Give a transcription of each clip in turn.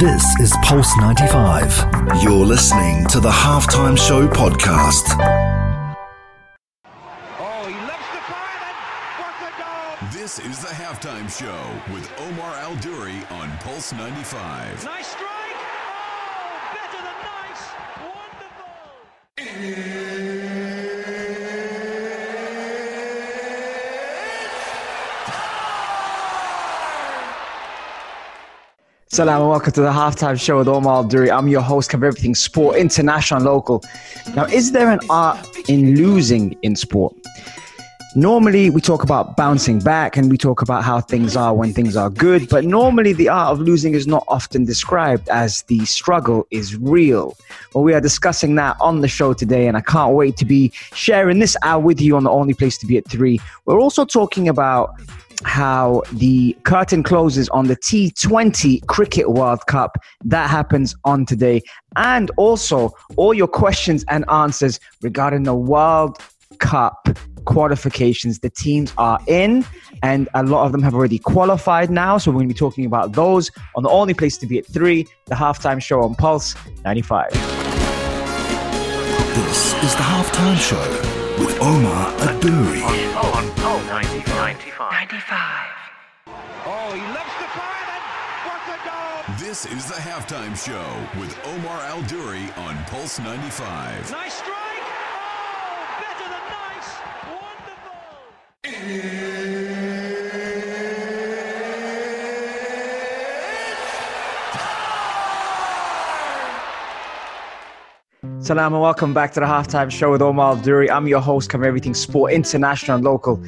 This is Pulse 95. You're listening to the Halftime Show podcast. Oh, he lifts the fire what a goal! This is the halftime show with Omar Al Duri on Pulse 95. Nice strike! Oh, better than nice! Wonderful! Salam and welcome to the halftime show with Omar Duri. I'm your host, cover everything sport, international, and local. Now, is there an art in losing in sport? Normally, we talk about bouncing back and we talk about how things are when things are good, but normally the art of losing is not often described as the struggle is real. Well, we are discussing that on the show today, and I can't wait to be sharing this hour with you on the only place to be at three. We're also talking about how the curtain closes on the T20 Cricket World Cup. That happens on today. And also all your questions and answers regarding the World Cup qualifications. The teams are in, and a lot of them have already qualified now. So we're going to be talking about those on the only place to be at three, the halftime show on Pulse 95. This is the Halftime Show with Omar Al Duri. Oh, he lifts the fire and what goal! This is the halftime show with Omar Al Duri on Pulse 95. Nice strike! Oh, better than nice! Wonderful! Salam and welcome back to the halftime show with Omar Al Duri. I'm your host, cover everything sport, international and local.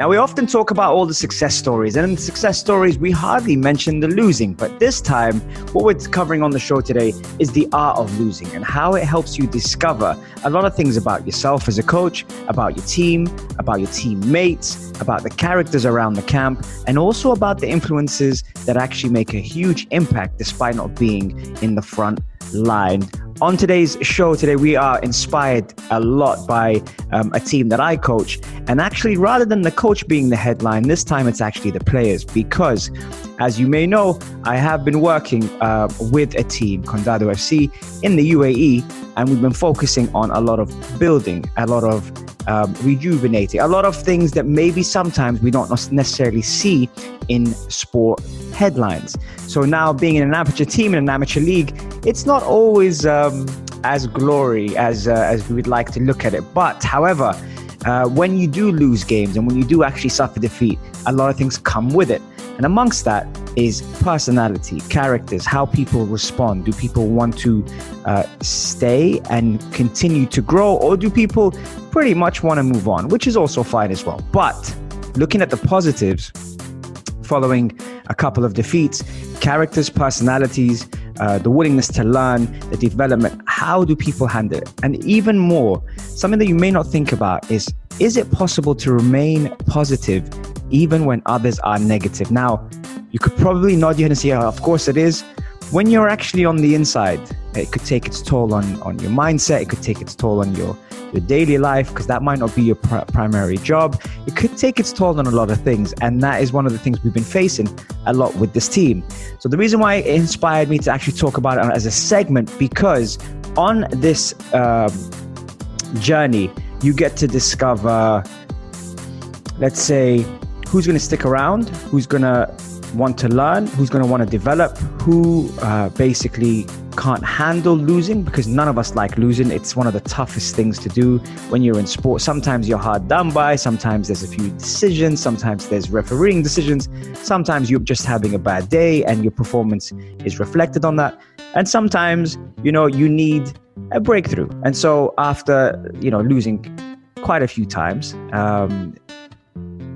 Now, we often talk about all the success stories, and in the success stories, we hardly mention the losing. But this time, what we're covering on the show today is the art of losing and how it helps you discover a lot of things about yourself as a coach, about your team, about your teammates, about the characters around the camp, and also about the influences that actually make a huge impact despite not being in the front line. On today's show today, we are inspired a lot by um, a team that I coach. And actually, rather than the coach being the headline, this time it's actually the players because, as you may know, I have been working uh, with a team, Condado FC, in the UAE, and we've been focusing on a lot of building, a lot of um, rejuvenating, a lot of things that maybe sometimes we don't necessarily see in sport headlines. So now being in an amateur team in an amateur league, it's not always um, as glory as uh, as we would like to look at it. But however, uh, when you do lose games and when you do actually suffer defeat, a lot of things come with it. And amongst that is personality, characters, how people respond. Do people want to uh, stay and continue to grow, or do people pretty much want to move on, which is also fine as well. But looking at the positives, following a couple of defeats, characters, personalities, uh, the willingness to learn, the development. How do people handle it? And even more, something that you may not think about is is it possible to remain positive even when others are negative? Now, you could probably nod your head and say, oh, of course it is. When you're actually on the inside, it could take its toll on, on your mindset, it could take its toll on your your daily life, because that might not be your pr- primary job. It could take its toll on a lot of things. And that is one of the things we've been facing a lot with this team. So the reason why it inspired me to actually talk about it as a segment, because on this um, journey, you get to discover, let's say, who's going to stick around, who's going to want to learn, who's going to want to develop, who uh, basically can't handle losing because none of us like losing. It's one of the toughest things to do when you're in sport. Sometimes you're hard done by, sometimes there's a few decisions, sometimes there's refereeing decisions, sometimes you're just having a bad day and your performance is reflected on that. And sometimes, you know, you need a breakthrough. And so after, you know, losing quite a few times, um,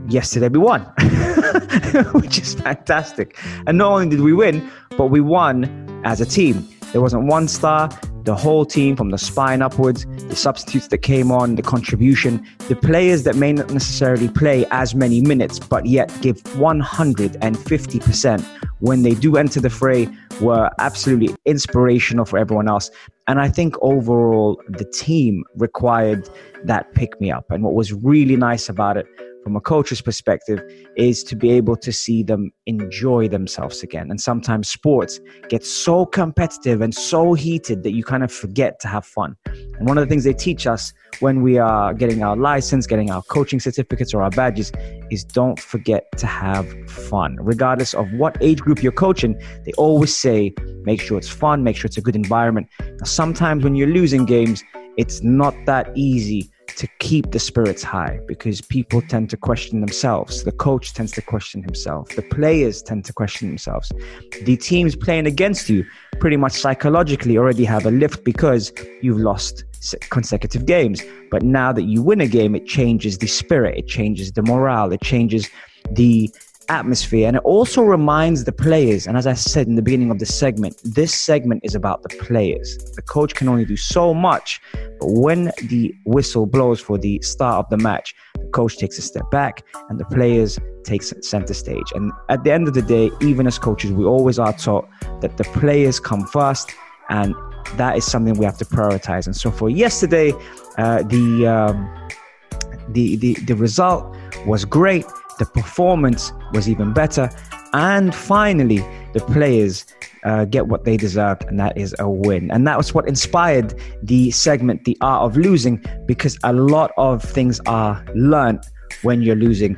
yesterday we won, which is fantastic. And not only did we win, but we won as a team. There wasn't one star, the whole team from the spine upwards, the substitutes that came on, the contribution, the players that may not necessarily play as many minutes, but yet give 150% when they do enter the fray were absolutely inspirational for everyone else. And I think overall, the team required that pick me up. And what was really nice about it from a coach's perspective is to be able to see them enjoy themselves again. And sometimes sports get so competitive and so heated that you kind of forget to have fun. And one of the things they teach us when we are getting our license, getting our coaching certificates or our badges is don't forget to have fun. Regardless of what age group you're coaching, they always say make sure it's fun, make sure it's a good environment. Now, sometimes when you're losing games, it's not that easy to keep the spirits high because people tend to question themselves. The coach tends to question himself. The players tend to question themselves. The teams playing against you pretty much psychologically already have a lift because you've lost consecutive games. But now that you win a game, it changes the spirit, it changes the morale, it changes the atmosphere. And it also reminds the players, and as I said in the beginning of the segment, this segment is about the players. The coach can only do so much, but when the whistle blows for the start of the match, the coach takes a step back and the players takes center stage. And at the end of the day, even as coaches, we always are taught that the players come first and that is something we have to prioritize. And so for yesterday, uh, the, um, the, the, the result was great the performance was even better. And finally, the players uh, get what they deserved, and that is a win. And that was what inspired the segment, The Art of Losing, because a lot of things are learned when you're losing.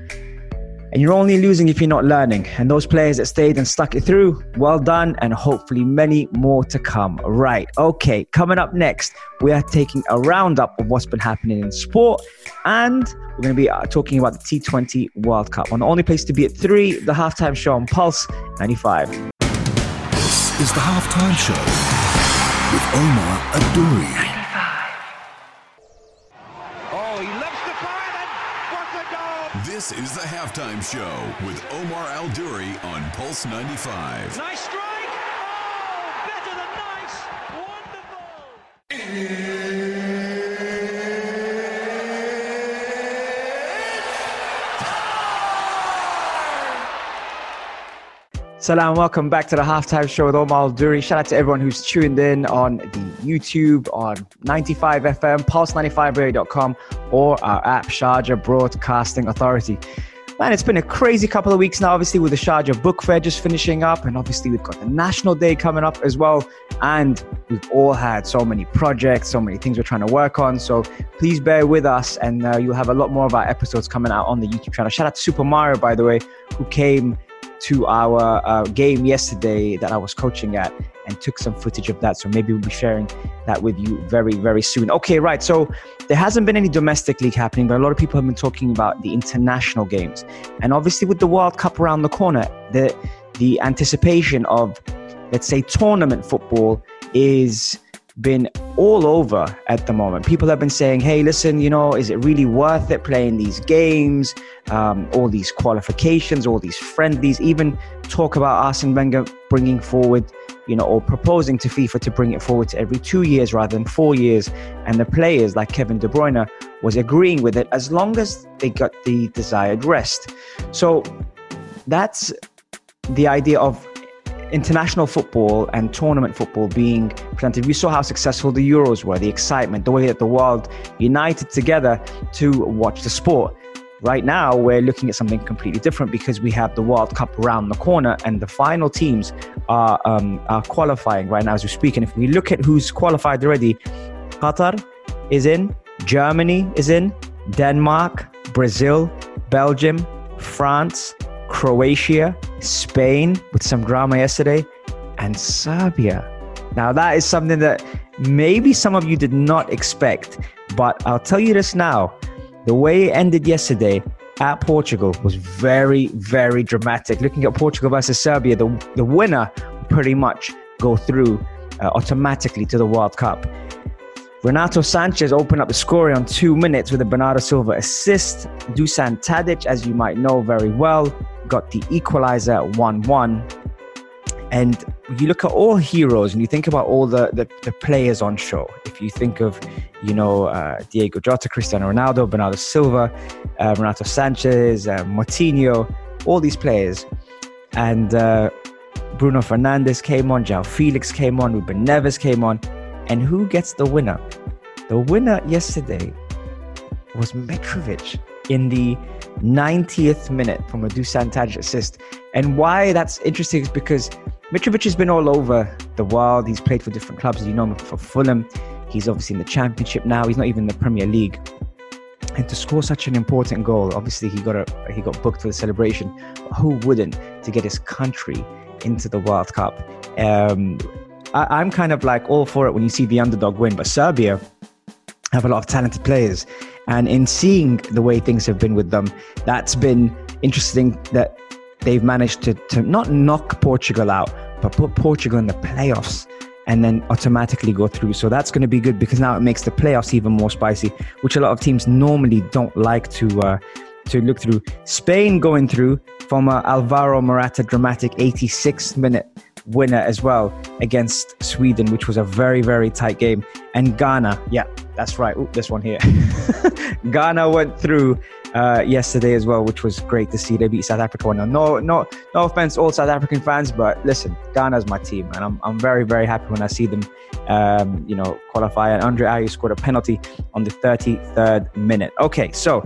And you're only losing if you're not learning. And those players that stayed and stuck it through, well done, and hopefully many more to come. Right. Okay. Coming up next, we are taking a roundup of what's been happening in sport. And we're going to be uh, talking about the T20 World Cup on the only place to be at three, the halftime show on Pulse 95. This is the halftime show with Omar Al Duri. This is the halftime show with Omar Al Duri on Pulse 95. Nice strike! Oh, better than nice! Wonderful! Salam, welcome back to the halftime show with Omar Duri. Shout out to everyone who's tuned in on the YouTube, on 95 FM, pulse95radio.com, or our app, Sharjah Broadcasting Authority. Man, it's been a crazy couple of weeks now, obviously, with the Sharjah Book Fair just finishing up, and obviously, we've got the National Day coming up as well. And we've all had so many projects, so many things we're trying to work on. So please bear with us, and uh, you'll have a lot more of our episodes coming out on the YouTube channel. Shout out to Super Mario, by the way, who came to our uh, game yesterday that I was coaching at and took some footage of that. So maybe we'll be sharing that with you very, very soon. Okay, right. So there hasn't been any domestic league happening, but a lot of people have been talking about the international games. And obviously, with the World Cup around the corner, the the anticipation of, let's say, tournament football is been all over at the moment. People have been saying, hey, listen, you know, is it really worth it playing these games, um, all these qualifications, all these friendlies, even talk about Arsene Wenger bringing forward, you know, or proposing to FIFA to bring it forward to every two years rather than four years. And the players like Kevin De Bruyne was agreeing with it as long as they got the desired rest. So that's the idea of international football and tournament football being presented. We saw how successful the Euros were, the excitement, the way that the world united together to watch the sport. Right now, we're looking at something completely different because we have the World Cup around the corner, and the final teams are um, are qualifying right now as we speak. And if we look at who's qualified already, Qatar is in, Germany is in, Denmark, Brazil, Belgium, France, Croatia, Spain with some drama yesterday, and Serbia. Now, that is something that maybe some of you did not expect, but I'll tell you this now. The way it ended yesterday at Portugal was very, very dramatic. Looking at Portugal versus Serbia, the, the winner pretty much go through uh, automatically to the World Cup. Renato Sanches opened up the scoring on two minutes with a Bernardo Silva assist. Dusan Tadic, as you might know very well, got the equalizer at 1 1. And you look at all heroes and you think about all the, the, the players on show. If you think of, you know, uh, Diogo Jota, Cristiano Ronaldo, Bernardo Silva, uh, Renato Sanches, uh, Moutinho, all these players. And uh, Bruno Fernandes came on, João Felix came on, Ruben Neves came on. And who gets the winner? The winner yesterday was Mitrovic in the 90th minute from a Dusan Tadic assist. And why that's interesting is because Mitrovic has been all over the world. He's played for different clubs. You know him for Fulham. He's obviously in the Championship now. He's not even in the Premier League. And to score such an important goal, obviously he got a he got booked for the celebration. But who wouldn't to get his country into the World Cup? Um, I, I'm kind of like all for it when you see the underdog win, but Serbia have a lot of talented players. And in seeing the way things have been with them, that's been interesting that they've managed to, to not knock Portugal out, but put Portugal in the playoffs and then automatically go through. So that's going to be good because now it makes the playoffs even more spicy, which a lot of teams normally don't like to uh, to look through. Spain going through from Alvaro Morata dramatic 86th minute winner as well against Sweden, which was a very very tight game. And Ghana, yeah, that's right. Ooh, this one here. Ghana went through uh, yesterday as well, which was great to see. They beat South Africa. Now, no, no, no offense, all South African fans, but listen, Ghana's my team, and I'm, I'm very, very happy when I see them, um, you know, qualify. And Andre Ayew scored a penalty on the 33rd minute. Okay, so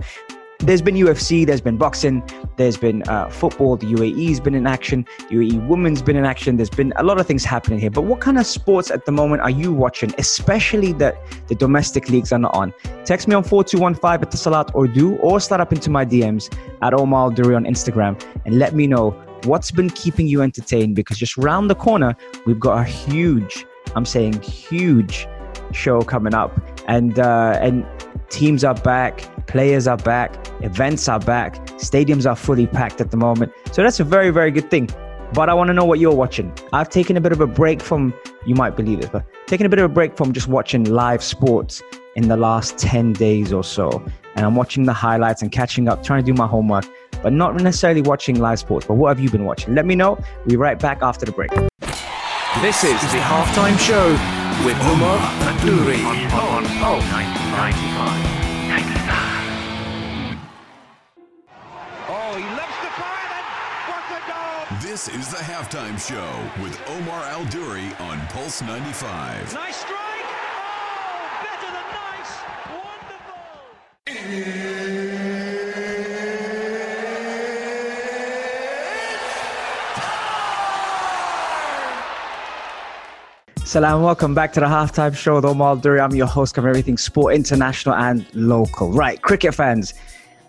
there's been UFC, there's been boxing, there's been uh, football. The UAE's been in action. UAE women's been in action. There's been a lot of things happening here. But what kind of sports at the moment are you watching, especially that the domestic leagues are not on? Text me on 4215 at the Salat or do, or slide up into my DMs at Omar Duri on Instagram and let me know what's been keeping you entertained because just round the corner, we've got a huge, I'm saying huge show coming up. And, uh, and teams are back Players are back, events are back, stadiums are fully packed at the moment. So that's a very, very good thing. But I want to know what you're watching. I've taken a bit of a break from, you might believe it, but taking a bit of a break from just watching live sports in the last 10 days or so. And I'm watching the highlights and catching up, trying to do my homework, but not necessarily watching live sports. But what have you been watching? Let me know. We'll be right back after the break. This is the halftime show with Omar Al Duri on, on, on 95. This is the halftime show with Omar Al Duri on Pulse 95. Nice strike! Oh, better than nice! Wonderful! Salam, welcome back to the halftime show with Omar Duri. I'm your host of everything sport, international and local. Right, cricket fans.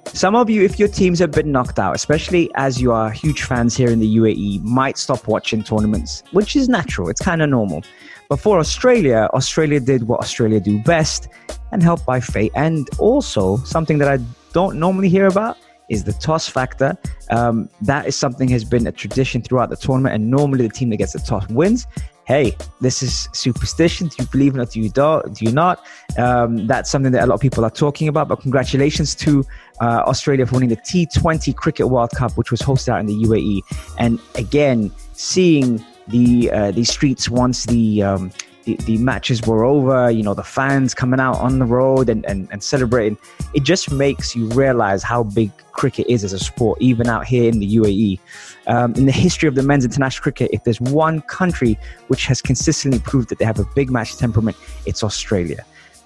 Some of you, if your teams have been knocked out, especially as you are huge fans here in the UAE, might stop watching tournaments, which is natural. It's kind of normal. But for Australia, Australia did what Australia do best and helped by fate. And also, something that I don't normally hear about is the toss factor. Um, that is something has been a tradition throughout the tournament, and normally the team that gets the toss wins hey, this is superstition. Do you believe in it? Do you don't? Do you not? Um, that's something that a lot of people are talking about. But congratulations to uh, Australia for winning the T20 Cricket World Cup, which was hosted out in the UAE. And again, seeing the uh, the streets once the um, the, the matches were over, you know, the fans coming out on the road and, and, and celebrating, it just makes you realize how big cricket is as a sport, even out here in the UAE. Um, in the history of the men's international cricket, if there's one country which has consistently proved that they have a big match temperament, it's Australia.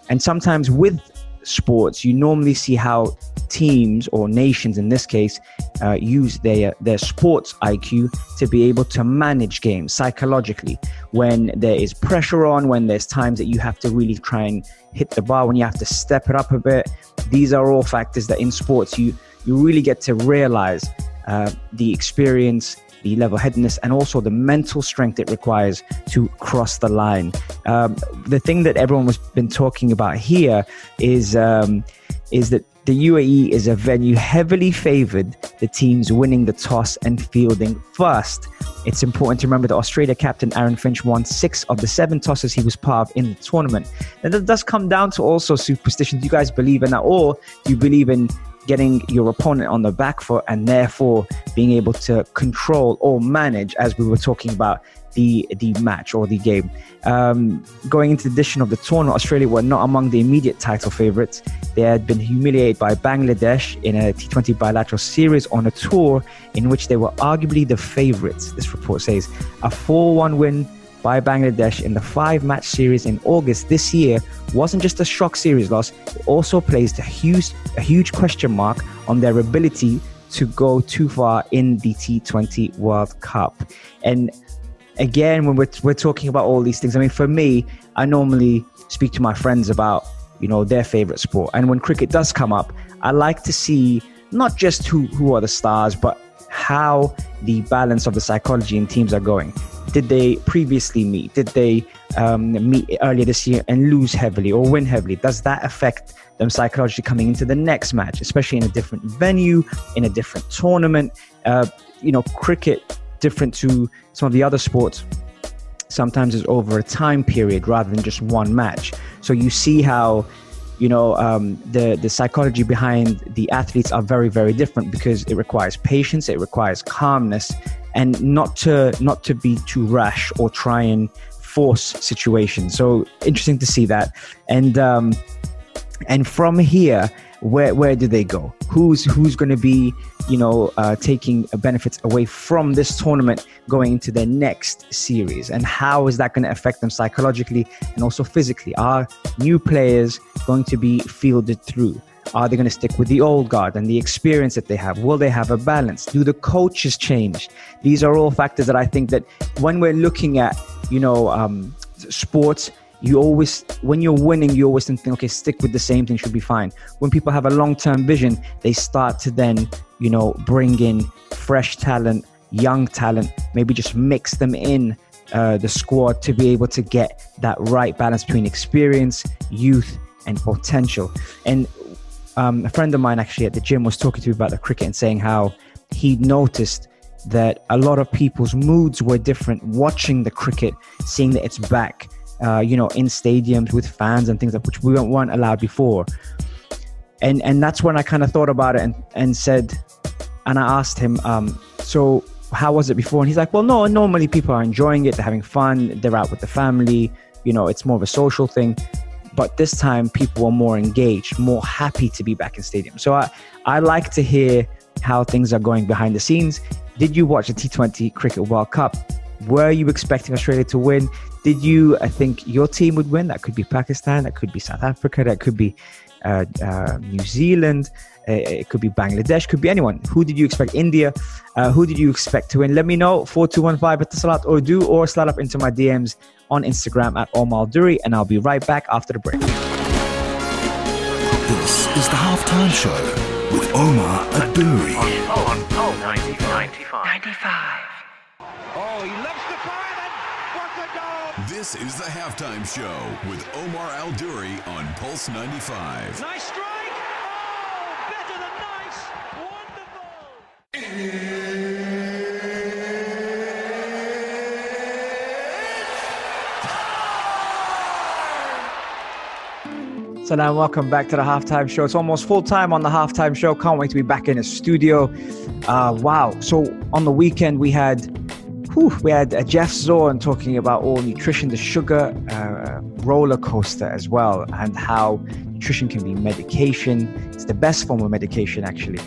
And sometimes with sports, you normally see how teams or nations, in this case, uh, use their their sports IQ to be able to manage games psychologically. When there is pressure on, when there's times that you have to really try and hit the bar, when you have to step it up a bit, these are all factors that in sports you you really get to realize uh, the experience the level headedness and also the mental strength it requires to cross the line. Um, the thing that everyone has been talking about here is um, is that the UAE is a venue heavily favored, the teams winning the toss and fielding first. It's important to remember that Australia captain Aaron Finch won six of the seven tosses he was part of in the tournament. And that does come down to also superstition. Do you guys believe in that? Or do you believe in getting your opponent on the back foot and therefore being able to control or manage, as we were talking about, the the match or the game. Um, going into the edition of the tournament, Australia were not among the immediate title favourites. They had been humiliated by Bangladesh in a T20 bilateral series on a tour in which they were arguably the favourites. This report says a 4-1 win by Bangladesh in the five match series in August this year wasn't just a shock series loss, it also placed a huge, a huge question mark on their ability to go too far in the T20 World Cup. And again, when we're, we're talking about all these things, I mean, for me, I normally speak to my friends about, you know, their favorite sport. And when cricket does come up, I like to see not just who, who are the stars, but how the balance of the psychology in teams are going. Did they previously meet? Did they um, meet earlier this year and lose heavily or win heavily? Does that affect them psychologically coming into the next match, especially in a different venue, in a different tournament? Uh, you know, cricket, different to some of the other sports, sometimes is over a time period rather than just one match. So you see how you know um, the the psychology behind the athletes are very very different because it requires patience it requires calmness and not to not to be too rash or try and force situations. So interesting to see that. And um, and from here where where do they go? Who's who's going to be you know uh, taking benefits away from this tournament going into their next series, and how is that going to affect them psychologically and also physically? Are new players going to be fielded through? Are they going to stick with the old guard and the experience that they have? Will they have a balance? Do the coaches change? These are all factors that I think that when we're looking at you know um, sports you always when you're winning you always think okay stick with the same thing should be fine. When people have a long-term vision they start to then you know bring in fresh talent young talent maybe just mix them in uh, the squad to be able to get that right balance between experience youth and potential. And um, a friend of mine actually at the gym was talking to me about the cricket and saying how he noticed that a lot of people's moods were different watching the cricket seeing that it's back uh, you know, in stadiums with fans and things like which we weren't allowed before. And and that's when I kind of thought about it and, and said, and I asked him, um, so how was it before? And he's like, well, no, normally people are enjoying it, they're having fun, they're out with the family, you know, it's more of a social thing. But this time, people are more engaged, more happy to be back in stadium. So I, I like to hear how things are going behind the scenes. Did you watch the T20 Cricket World Cup? Were you expecting Australia to win? Did you I think your team would win? That could be Pakistan, that could be South Africa, that could be uh, uh, New Zealand, uh, it could be Bangladesh, could be anyone. Who did you expect? India. Uh, who did you expect to win? Let me know. 4215 at the Salat Urdu or slide up into my DMs on Instagram at Omar Duri, and I'll be right back after the break. This is the halftime show with Omar Al Duri. On, on, on 95. 95. Oh, he loves the fire then. What a goal! This is the halftime show with Omar Al Duri on Pulse 95. Nice strike. Oh, better than nice. Wonderful. It's time! So now welcome back to the halftime show. It's almost full time on the halftime show. Can't wait to be back in the studio. Uh, wow. So on the weekend we had whew, we had uh, Jeff Zorn talking about all nutrition, the sugar uh, roller coaster as well, and how nutrition can be medication. It's the best form of medication actually.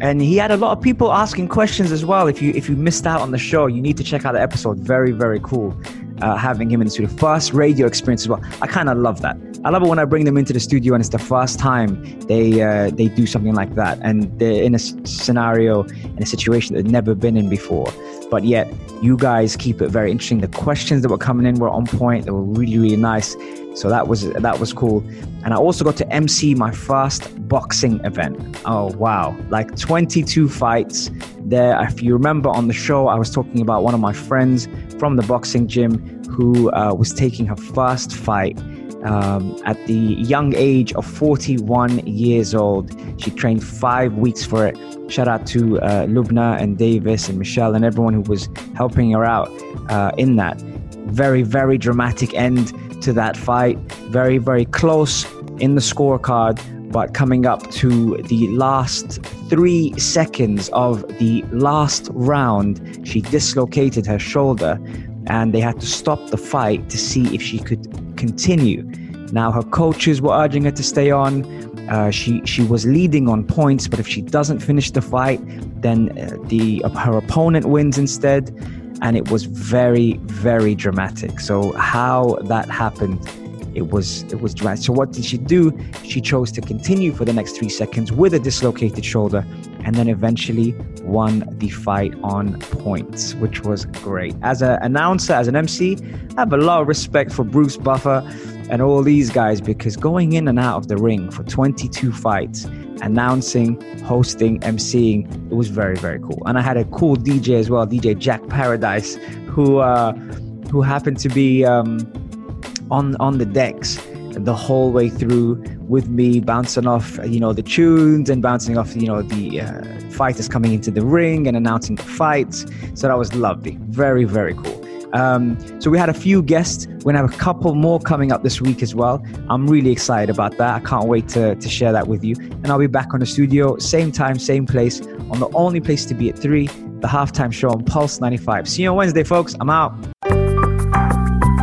And he had a lot of people asking questions as well. If you if you missed out on the show, you need to check out the episode. Very very cool. Uh, having him into the studio, first radio experience as well. I kind of love that. I love it when I bring them into the studio and it's the first time they uh, they do something like that and they're in a scenario in a situation they've never been in before. But yet you guys keep it very interesting. The questions that were coming in were on point. They were really really nice. So that was that was cool. And I also got to MC my first boxing event. Oh wow! Like 22 fights there. If you remember on the show, I was talking about one of my friends from the boxing gym who uh, was taking her first fight um, at the young age of 41 years old. She trained five weeks for it. Shout out to uh, Lubna and Davis and Michelle and everyone who was helping her out uh, in that. Very, very dramatic end to that fight. Very, very close in the scorecard, but coming up to the last three seconds of the last round, she dislocated her shoulder and they had to stop the fight to see if she could continue. Now, her coaches were urging her to stay on. Uh, she she was leading on points, but if she doesn't finish the fight, then uh, the her opponent wins instead. And it was very very dramatic. So how that happened it was it was dramatic. So what did she do? She chose to continue for the next three seconds with a dislocated shoulder, and then eventually won the fight on points, which was great. As an announcer, as an MC, I have a lot of respect for Bruce Buffer and all these guys because going in and out of the ring for 22 fights, announcing, hosting, MCing, it was very very cool. And I had a cool DJ as well, DJ Jack Paradise, who uh, who happened to be um, on on the decks the whole way through with me bouncing off you know the tunes and bouncing off you know the uh, fighters coming into the ring and announcing the fights so that was lovely very very cool um, so we had a few guests. We're gonna have a couple more coming up this week as well. I'm really excited about that. I can't wait to, to share that with you. And I'll be back on the studio, same time, same place, on the only place to be at three, the halftime show on Pulse 95. See you on Wednesday, folks. I'm out.